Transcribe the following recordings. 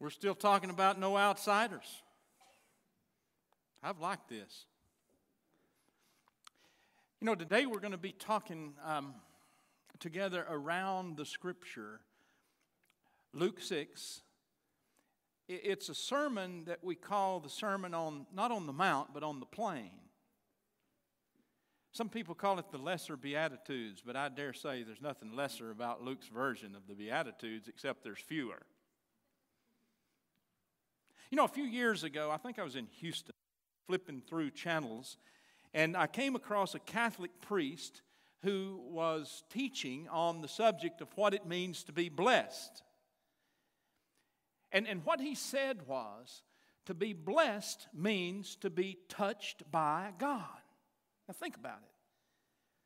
We're still talking about no outsiders. I've liked this. You know, today we're going to be talking um, together around the scripture, Luke 6. It's a sermon that we call the sermon on, not on the mount, but on the plain. Some people call it the lesser Beatitudes, but I dare say there's nothing lesser about Luke's version of the Beatitudes except there's fewer. You know, a few years ago, I think I was in Houston flipping through channels, and I came across a Catholic priest who was teaching on the subject of what it means to be blessed. And, and what he said was to be blessed means to be touched by God. Now, think about it.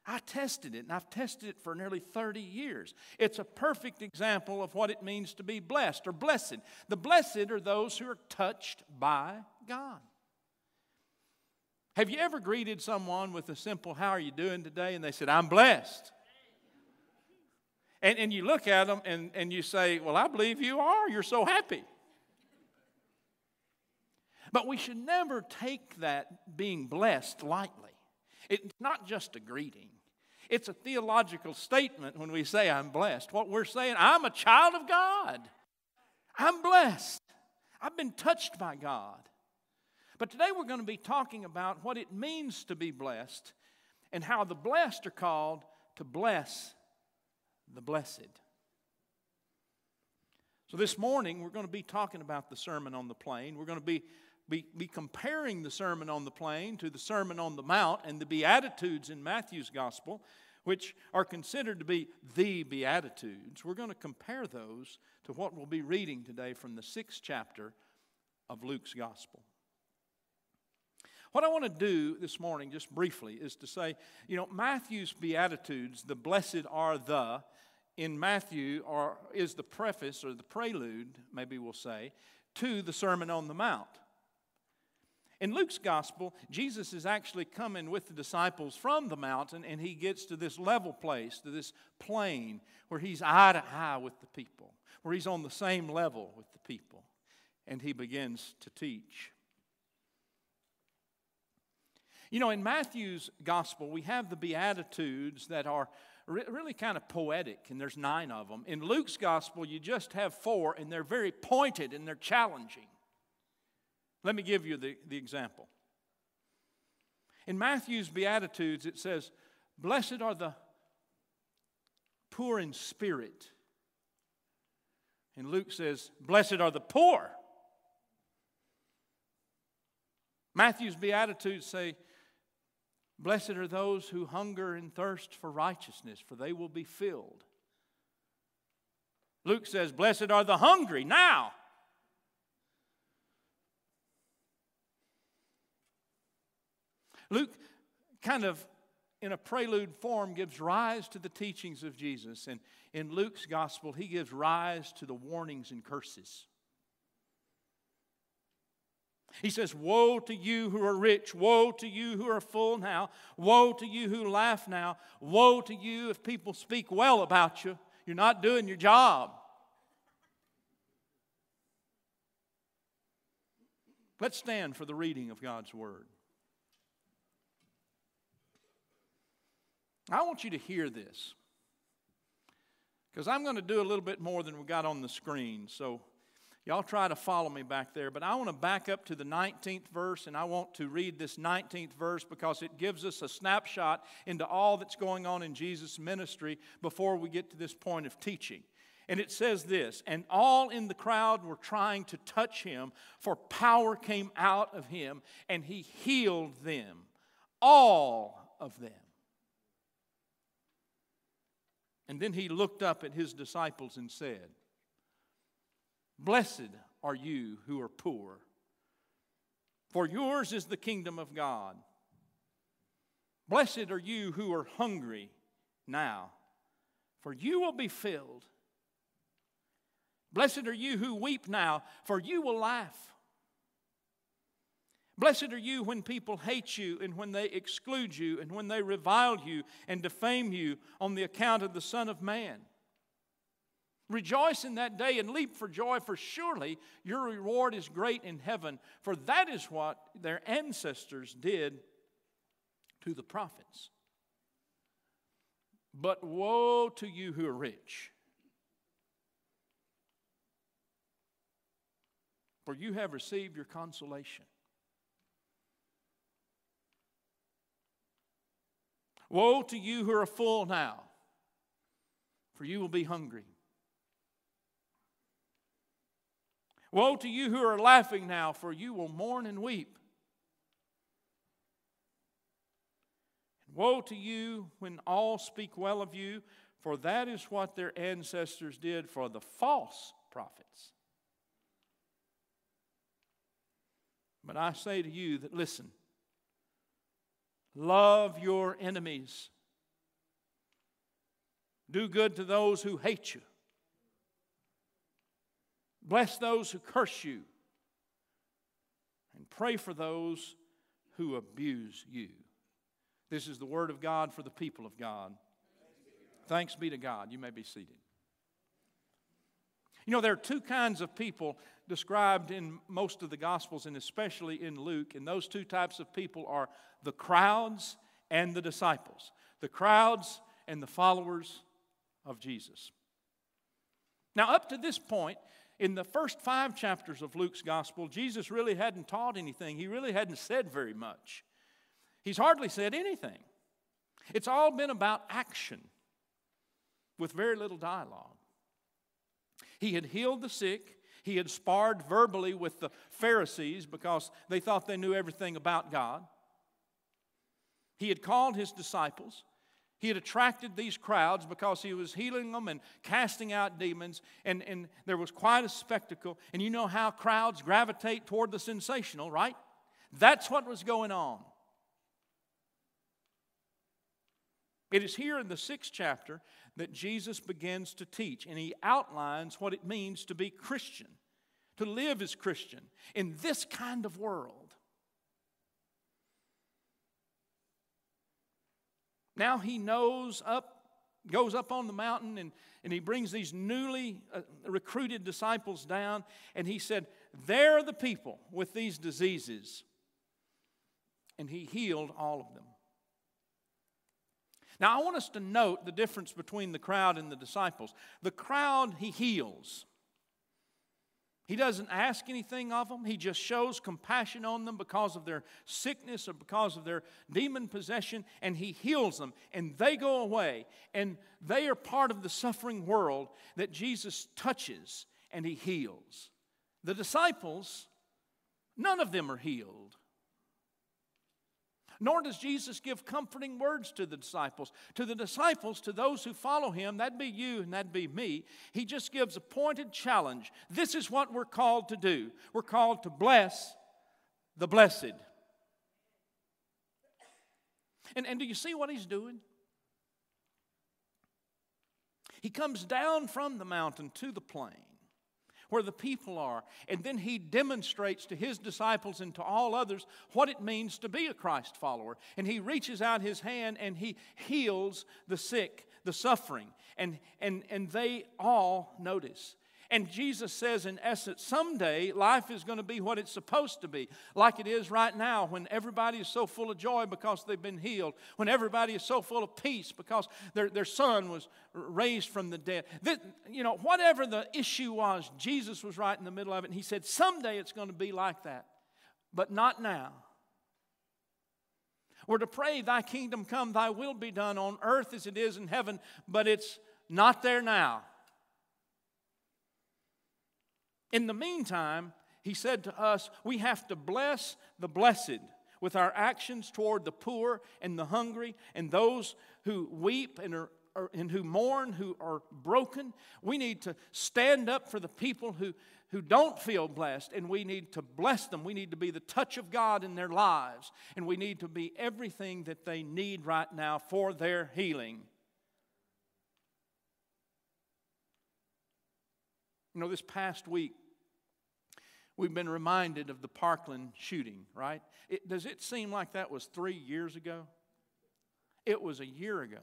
I tested it, and I've tested it for nearly 30 years. It's a perfect example of what it means to be blessed or blessed. The blessed are those who are touched by God. Have you ever greeted someone with a simple, How are you doing today? And they said, I'm blessed. And, and you look at them and, and you say, Well, I believe you are. You're so happy. But we should never take that being blessed lightly. It's not just a greeting, it's a theological statement when we say, I'm blessed. What we're saying, I'm a child of God. I'm blessed. I've been touched by God. But today we're going to be talking about what it means to be blessed and how the blessed are called to bless the blessed. So this morning we're going to be talking about the Sermon on the Plain. We're going to be be, be comparing the Sermon on the Plain to the Sermon on the Mount and the Beatitudes in Matthew's Gospel, which are considered to be the Beatitudes. We're going to compare those to what we'll be reading today from the sixth chapter of Luke's Gospel. What I want to do this morning, just briefly, is to say, you know, Matthew's Beatitudes, the blessed are the, in Matthew are, is the preface or the prelude, maybe we'll say, to the Sermon on the Mount. In Luke's gospel, Jesus is actually coming with the disciples from the mountain, and he gets to this level place, to this plain, where he's eye to eye with the people, where he's on the same level with the people, and he begins to teach. You know, in Matthew's gospel, we have the Beatitudes that are really kind of poetic, and there's nine of them. In Luke's gospel, you just have four, and they're very pointed and they're challenging. Let me give you the, the example. In Matthew's Beatitudes, it says, Blessed are the poor in spirit. And Luke says, Blessed are the poor. Matthew's Beatitudes say, Blessed are those who hunger and thirst for righteousness, for they will be filled. Luke says, Blessed are the hungry now, Luke kind of in a prelude form gives rise to the teachings of Jesus. And in Luke's gospel, he gives rise to the warnings and curses. He says, Woe to you who are rich, woe to you who are full now, woe to you who laugh now, woe to you if people speak well about you. You're not doing your job. Let's stand for the reading of God's word. I want you to hear this because I'm going to do a little bit more than we got on the screen. So, y'all try to follow me back there. But I want to back up to the 19th verse and I want to read this 19th verse because it gives us a snapshot into all that's going on in Jesus' ministry before we get to this point of teaching. And it says this, and all in the crowd were trying to touch him, for power came out of him, and he healed them, all of them. And then he looked up at his disciples and said, Blessed are you who are poor, for yours is the kingdom of God. Blessed are you who are hungry now, for you will be filled. Blessed are you who weep now, for you will laugh. Blessed are you when people hate you and when they exclude you and when they revile you and defame you on the account of the Son of Man. Rejoice in that day and leap for joy, for surely your reward is great in heaven. For that is what their ancestors did to the prophets. But woe to you who are rich, for you have received your consolation. Woe to you who are full now, for you will be hungry. Woe to you who are laughing now, for you will mourn and weep. And woe to you when all speak well of you, for that is what their ancestors did for the false prophets. But I say to you that listen, love your enemies, do good to those who hate you. Bless those who curse you, and pray for those who abuse you. This is the word of God for the people of God. Thanks be to God. You may be seated. You know, there are two kinds of people described in most of the Gospels and especially in Luke, and those two types of people are the crowds and the disciples. The crowds and the followers of Jesus. Now, up to this point, in the first five chapters of Luke's gospel, Jesus really hadn't taught anything. He really hadn't said very much. He's hardly said anything. It's all been about action with very little dialogue. He had healed the sick. He had sparred verbally with the Pharisees because they thought they knew everything about God. He had called his disciples. He had attracted these crowds because he was healing them and casting out demons, and, and there was quite a spectacle. And you know how crowds gravitate toward the sensational, right? That's what was going on. It is here in the sixth chapter that Jesus begins to teach, and he outlines what it means to be Christian, to live as Christian in this kind of world. Now he knows up, goes up on the mountain and, and he brings these newly uh, recruited disciples down and he said, There are the people with these diseases. And he healed all of them. Now, I want us to note the difference between the crowd and the disciples. The crowd he heals. He doesn't ask anything of them. He just shows compassion on them because of their sickness or because of their demon possession, and He heals them, and they go away. And they are part of the suffering world that Jesus touches and He heals. The disciples, none of them are healed. Nor does Jesus give comforting words to the disciples. To the disciples, to those who follow him, that'd be you and that'd be me, he just gives a pointed challenge. This is what we're called to do. We're called to bless the blessed. And, and do you see what he's doing? He comes down from the mountain to the plain where the people are. And then he demonstrates to his disciples and to all others what it means to be a Christ follower. And he reaches out his hand and he heals the sick, the suffering. And, and, and they all notice. And Jesus says, in essence, someday life is going to be what it's supposed to be, like it is right now when everybody is so full of joy because they've been healed, when everybody is so full of peace because their, their son was raised from the dead. You know, whatever the issue was, Jesus was right in the middle of it. And he said, someday it's going to be like that, but not now. We're to pray, Thy kingdom come, Thy will be done on earth as it is in heaven, but it's not there now. In the meantime, he said to us, we have to bless the blessed with our actions toward the poor and the hungry and those who weep and are and who mourn, who are broken. We need to stand up for the people who, who don't feel blessed, and we need to bless them. We need to be the touch of God in their lives, and we need to be everything that they need right now for their healing. You know, this past week, We've been reminded of the Parkland shooting, right? It, does it seem like that was three years ago? It was a year ago.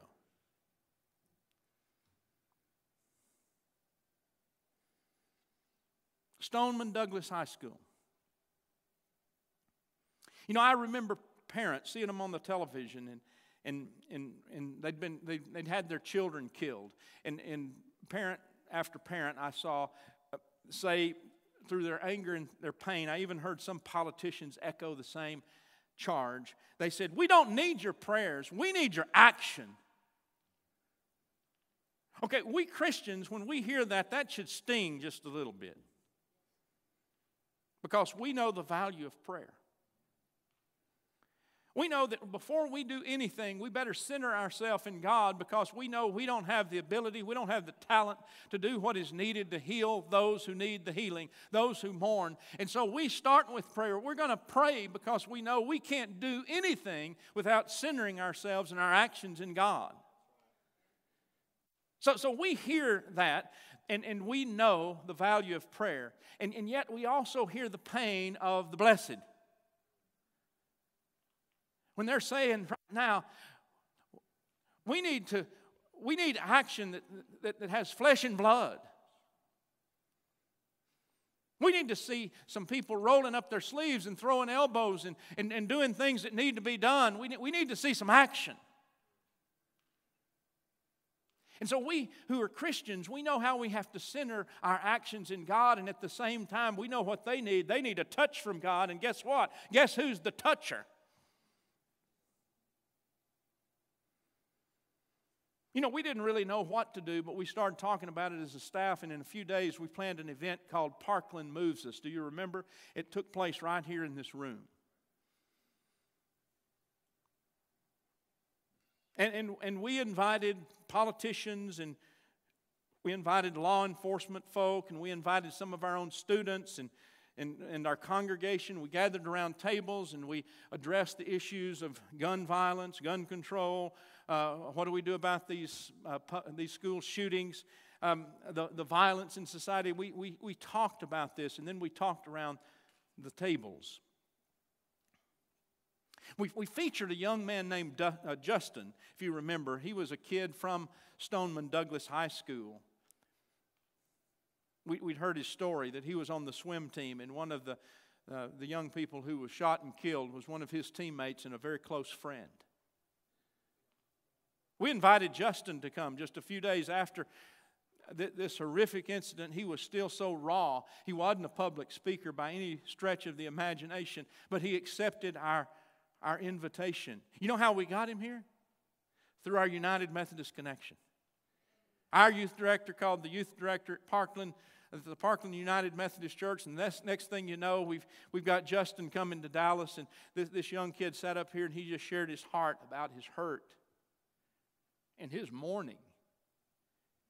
Stoneman Douglas High School. You know, I remember parents seeing them on the television and and and and they'd been they'd, they'd had their children killed and and parent after parent I saw uh, say through their anger and their pain. I even heard some politicians echo the same charge. They said we don't need your prayers. We need your action. Okay we Christians when we hear that that should sting just a little bit because we know the value of prayer we know that before we do anything, we better center ourselves in God because we know we don't have the ability, we don't have the talent to do what is needed to heal those who need the healing, those who mourn. And so we start with prayer. We're going to pray because we know we can't do anything without centering ourselves and our actions in God. So, so we hear that and, and we know the value of prayer. And, and yet we also hear the pain of the blessed. When they're saying right now, we need to we need action that, that, that has flesh and blood. We need to see some people rolling up their sleeves and throwing elbows and, and, and doing things that need to be done. We, we need to see some action. And so, we who are Christians, we know how we have to center our actions in God, and at the same time, we know what they need. They need a touch from God, and guess what? Guess who's the toucher? You know, we didn't really know what to do, but we started talking about it as a staff, and in a few days we planned an event called Parkland Moves Us. Do you remember? It took place right here in this room. And, and, and we invited politicians and we invited law enforcement folk and we invited some of our own students and, and, and our congregation. We gathered around tables and we addressed the issues of gun violence, gun control, uh, what do we do about these, uh, pu- these school shootings, um, the, the violence in society? We, we, we talked about this, and then we talked around the tables. We, we featured a young man named du- uh, Justin, if you remember. He was a kid from Stoneman Douglas High School. We, would heard his story that he was on the swim team, and one of the, uh, the young people who was shot and killed was one of his teammates and a very close friend. We invited Justin to come just a few days after this horrific incident. He was still so raw. He wasn't a public speaker by any stretch of the imagination, but he accepted our, our invitation. You know how we got him here? Through our United Methodist connection. Our youth director called the youth director at Parkland the Parkland United Methodist Church. And this, next thing you know, we've, we've got Justin coming to Dallas. And this, this young kid sat up here and he just shared his heart about his hurt and his mourning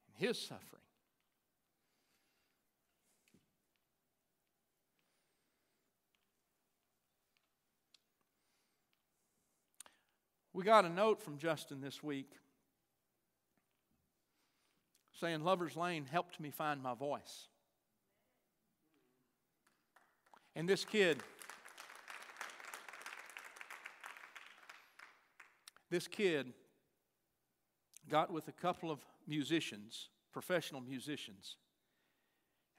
and his suffering. We got a note from Justin this week saying, Lover's Lane helped me find my voice. And this kid, this kid got with a couple of musicians, professional musicians,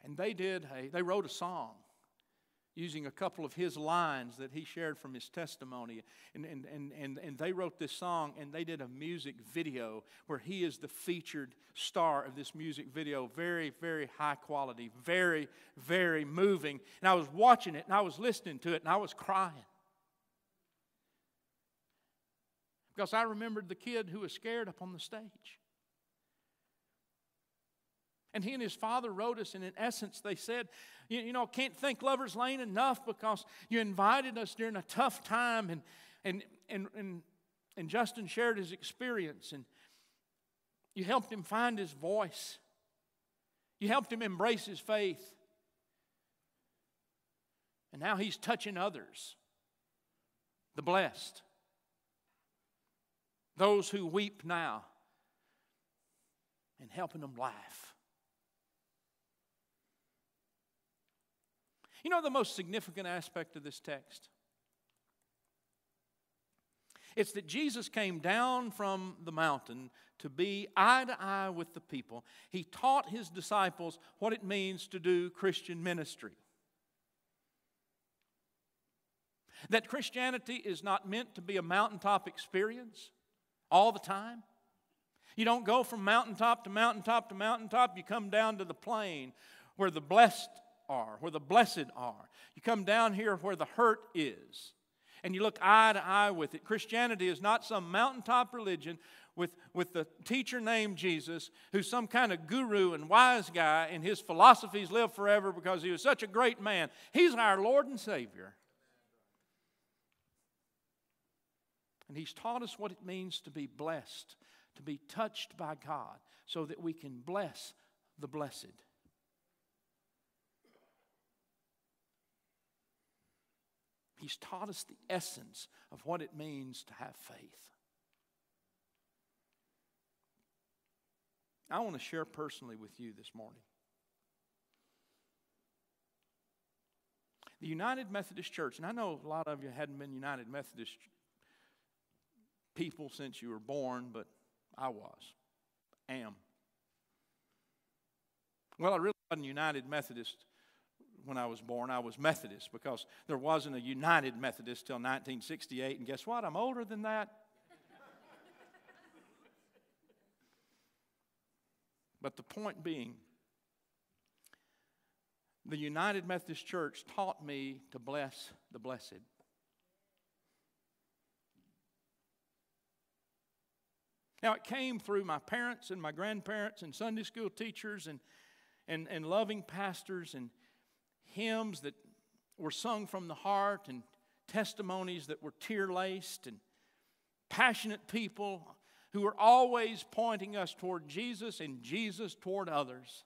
and they did a, they wrote a song using a couple of his lines that he shared from his testimony. And, and, and, and, and they wrote this song and they did a music video where he is the featured star of this music video. Very, very high quality, very, very moving. And I was watching it and I was listening to it and I was crying. Because I remembered the kid who was scared up on the stage. And he and his father wrote us, and in essence, they said, You, you know, can't thank Lover's Lane enough because you invited us during a tough time. And, and, and, and, and Justin shared his experience, and you helped him find his voice. You helped him embrace his faith. And now he's touching others, the blessed. Those who weep now and helping them laugh. You know the most significant aspect of this text? It's that Jesus came down from the mountain to be eye to eye with the people. He taught his disciples what it means to do Christian ministry. That Christianity is not meant to be a mountaintop experience all the time. You don't go from mountaintop to mountaintop to mountaintop, you come down to the plain where the blessed are, where the blessed are. You come down here where the hurt is and you look eye to eye with it. Christianity is not some mountaintop religion with, with the teacher named Jesus, who's some kind of guru and wise guy, and his philosophies live forever because he was such a great man. He's our Lord and Savior. And he's taught us what it means to be blessed, to be touched by God, so that we can bless the blessed. He's taught us the essence of what it means to have faith. I want to share personally with you this morning. The United Methodist Church, and I know a lot of you hadn't been United Methodist people since you were born, but I was, am. Well, I really wasn't United Methodist when I was born, I was Methodist because there wasn't a United Methodist till 1968. And guess what? I'm older than that. but the point being, the United Methodist Church taught me to bless the blessed. Now, it came through my parents and my grandparents and Sunday school teachers and, and, and loving pastors and, hymns that were sung from the heart and testimonies that were tear laced and passionate people who were always pointing us toward Jesus and Jesus toward others.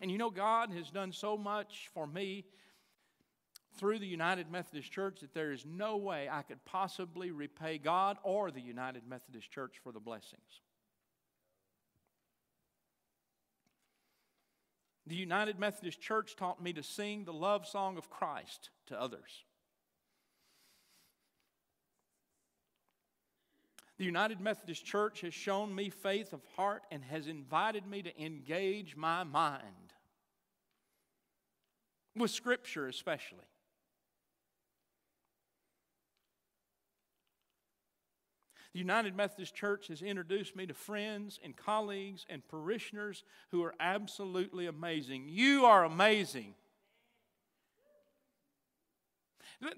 And you know, God has done so much for me through the United Methodist Church that there is no way I could possibly repay God or the United Methodist Church for the blessings. The United Methodist Church taught me to sing the love song of Christ to others. The United Methodist Church has shown me faith of heart and has invited me to engage my mind with Scripture, especially. The United Methodist Church has introduced me to friends and colleagues and parishioners who are absolutely amazing. You are amazing.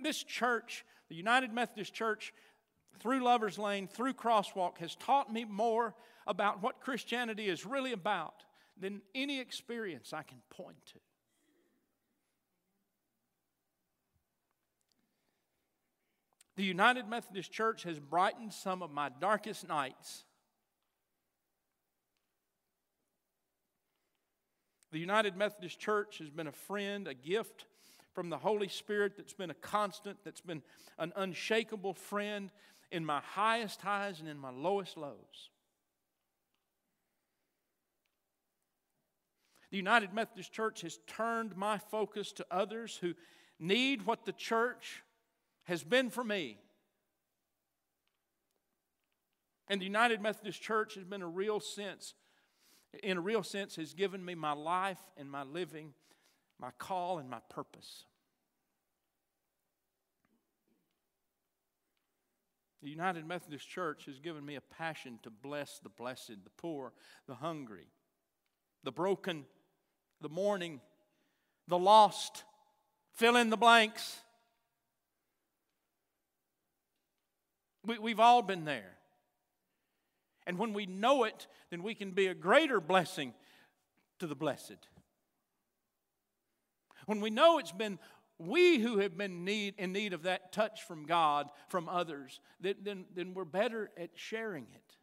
This church, the United Methodist Church, through Lover's Lane, through Crosswalk, has taught me more about what Christianity is really about than any experience I can point to. The United Methodist Church has brightened some of my darkest nights. The United Methodist Church has been a friend, a gift from the Holy Spirit that's been a constant, that's been an unshakable friend in my highest highs and in my lowest lows. The United Methodist Church has turned my focus to others who need what the church has been for me. And the United Methodist Church has been a real sense, in a real sense, has given me my life and my living, my call and my purpose. The United Methodist Church has given me a passion to bless the blessed, the poor, the hungry, the broken, the mourning, the lost. Fill in the blanks. We, we've all been there. And when we know it, then we can be a greater blessing to the blessed. When we know it's been we who have been need, in need of that touch from God, from others, then, then, then we're better at sharing it.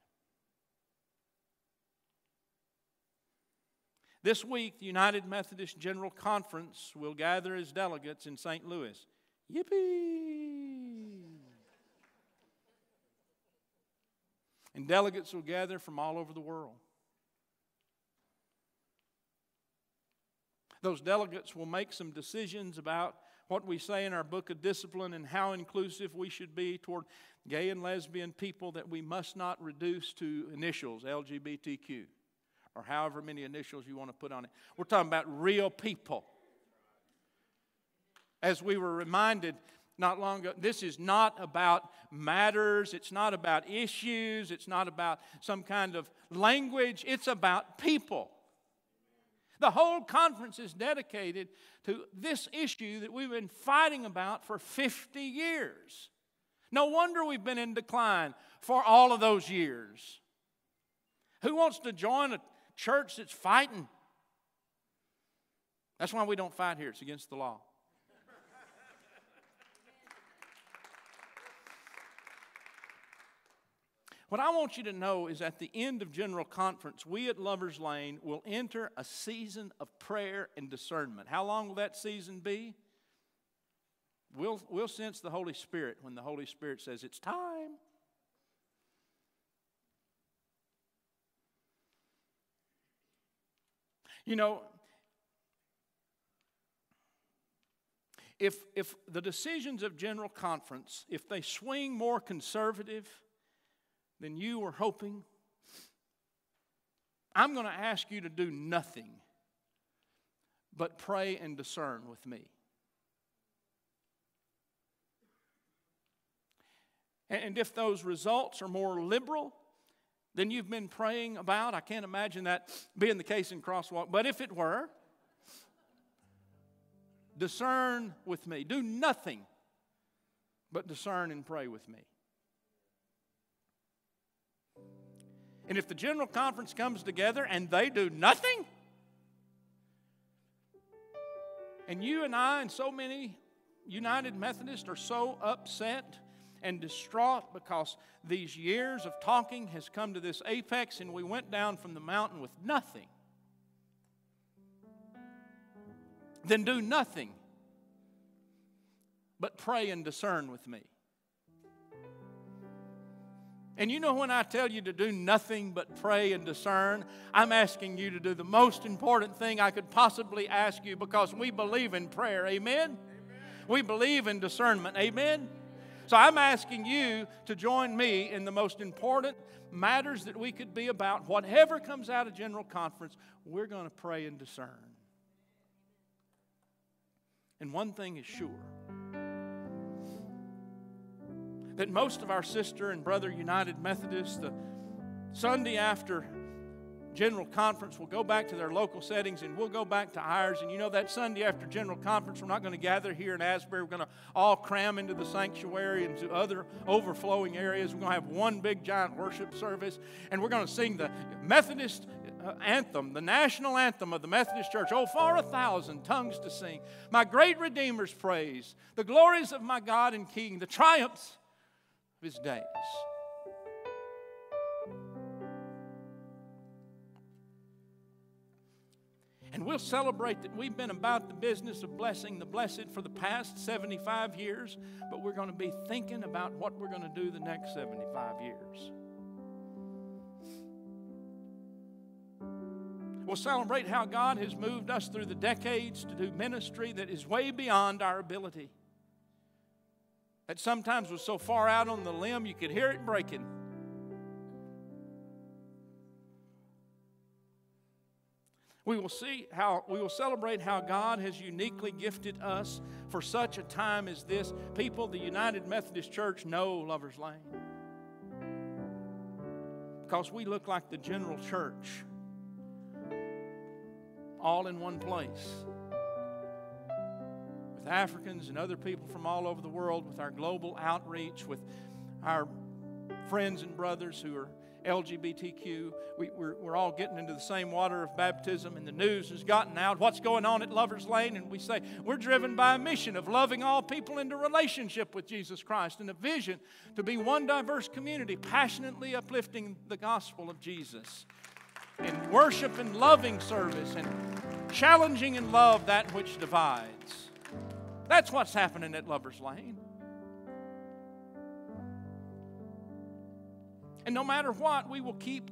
This week, the United Methodist General Conference will gather as delegates in St. Louis. Yippee! And delegates will gather from all over the world. Those delegates will make some decisions about what we say in our book of discipline and how inclusive we should be toward gay and lesbian people that we must not reduce to initials, LGBTQ, or however many initials you want to put on it. We're talking about real people. As we were reminded not long ago, this is not about matters, it's not about issues, it's not about some kind of language, it's about people. The whole conference is dedicated to this issue that we've been fighting about for 50 years. No wonder we've been in decline for all of those years. Who wants to join a church that's fighting? That's why we don't fight here, it's against the law. What I want you to know is at the end of General Conference, we at Lover's Lane will enter a season of prayer and discernment. How long will that season be? We'll, we'll sense the Holy Spirit when the Holy Spirit says it's time. You know, if, if the decisions of General Conference, if they swing more conservative, than you were hoping, I'm going to ask you to do nothing but pray and discern with me. And if those results are more liberal than you've been praying about, I can't imagine that being the case in Crosswalk, but if it were, discern with me. Do nothing but discern and pray with me. And if the General Conference comes together and they do nothing, and you and I and so many United Methodists are so upset and distraught because these years of talking has come to this apex and we went down from the mountain with nothing, then do nothing but pray and discern with me. And you know, when I tell you to do nothing but pray and discern, I'm asking you to do the most important thing I could possibly ask you because we believe in prayer. Amen? Amen. We believe in discernment. Amen? So I'm asking you to join me in the most important matters that we could be about. Whatever comes out of General Conference, we're going to pray and discern. And one thing is sure that most of our sister and brother United Methodists, the Sunday after General Conference, will go back to their local settings and we'll go back to ours. And you know, that Sunday after General Conference, we're not going to gather here in Asbury. We're going to all cram into the sanctuary and to other overflowing areas. We're going to have one big giant worship service and we're going to sing the Methodist uh, anthem, the national anthem of the Methodist Church. Oh, for a thousand tongues to sing. My great Redeemer's praise, the glories of my God and King, the triumphs of his days. And we'll celebrate that we've been about the business of blessing the blessed for the past 75 years, but we're going to be thinking about what we're going to do the next 75 years. We'll celebrate how God has moved us through the decades to do ministry that is way beyond our ability that sometimes was so far out on the limb you could hear it breaking. We will see how we will celebrate how God has uniquely gifted us for such a time as this. People, the United Methodist Church know Lover's Lane. Because we look like the general church, all in one place with Africans and other people from all over the world, with our global outreach, with our friends and brothers who are LGBTQ. We, are we're all getting into the same water of baptism, and the news has gotten out. What's going on at Lover's Lane? And we say we're driven by a mission of loving all people into relationship with Jesus Christ and a vision to be one diverse community, passionately uplifting the gospel of Jesus in worship and loving service and challenging in love that which divides. That's what's happening at Lover's Lane. And no matter what, we will keep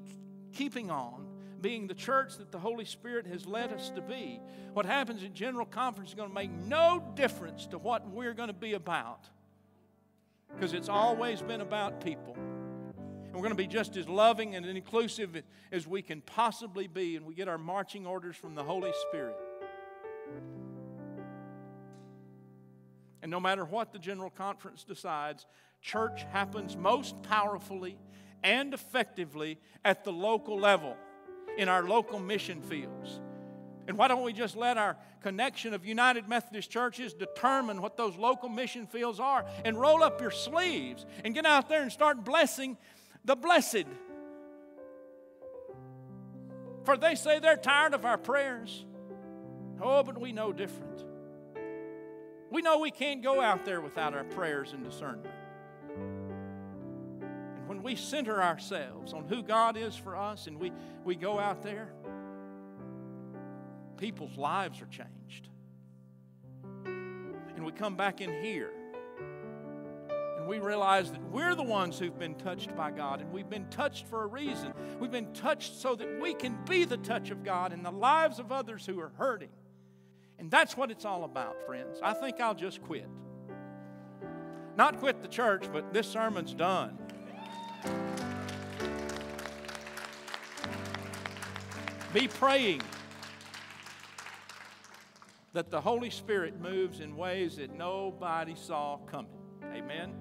keeping on, being the church that the Holy Spirit has led us to be. What happens in General Conference is going to make no difference to what we're going to be about because it's always been about people. And we're going to be just as loving and inclusive as we can possibly be, and we get our marching orders from the Holy Spirit. And no matter what the General Conference decides, church happens most powerfully and effectively at the local level, in our local mission fields. And why don't we just let our connection of United Methodist churches determine what those local mission fields are and roll up your sleeves and get out there and start blessing the blessed? For they say they're tired of our prayers. Oh, but we know different. We know we can't go out there without our prayers and discernment. And when we center ourselves on who God is for us and we, we go out there, people's lives are changed. And we come back in here and we realize that we're the ones who've been touched by God and we've been touched for a reason. We've been touched so that we can be the touch of God in the lives of others who are hurting. And that's what it's all about, friends. I think I'll just quit. Not quit the church, but this sermon's done. Be praying that the Holy Spirit moves in ways that nobody saw coming. Amen.